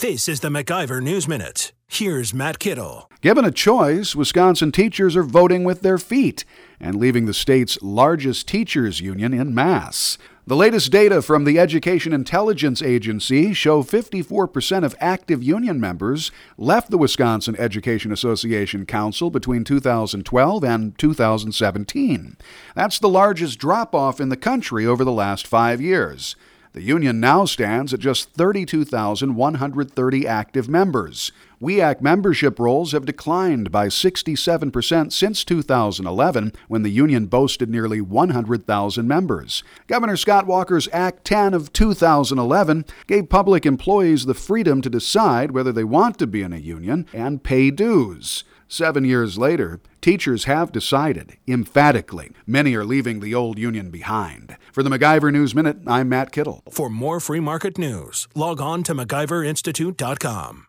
This is the MacIver News Minute. Here's Matt Kittle. Given a choice, Wisconsin teachers are voting with their feet and leaving the state's largest teachers union in mass. The latest data from the Education Intelligence Agency show 54% of active union members left the Wisconsin Education Association Council between 2012 and 2017. That's the largest drop off in the country over the last five years. The union now stands at just 32,130 active members. WEAC membership rolls have declined by 67% since 2011, when the union boasted nearly 100,000 members. Governor Scott Walker's Act 10 of 2011 gave public employees the freedom to decide whether they want to be in a union and pay dues. Seven years later, teachers have decided, emphatically, many are leaving the old union behind. For the MacIver News Minute, I'm Matt Kittle. For more free market news, log on to MacIverInstitute.com.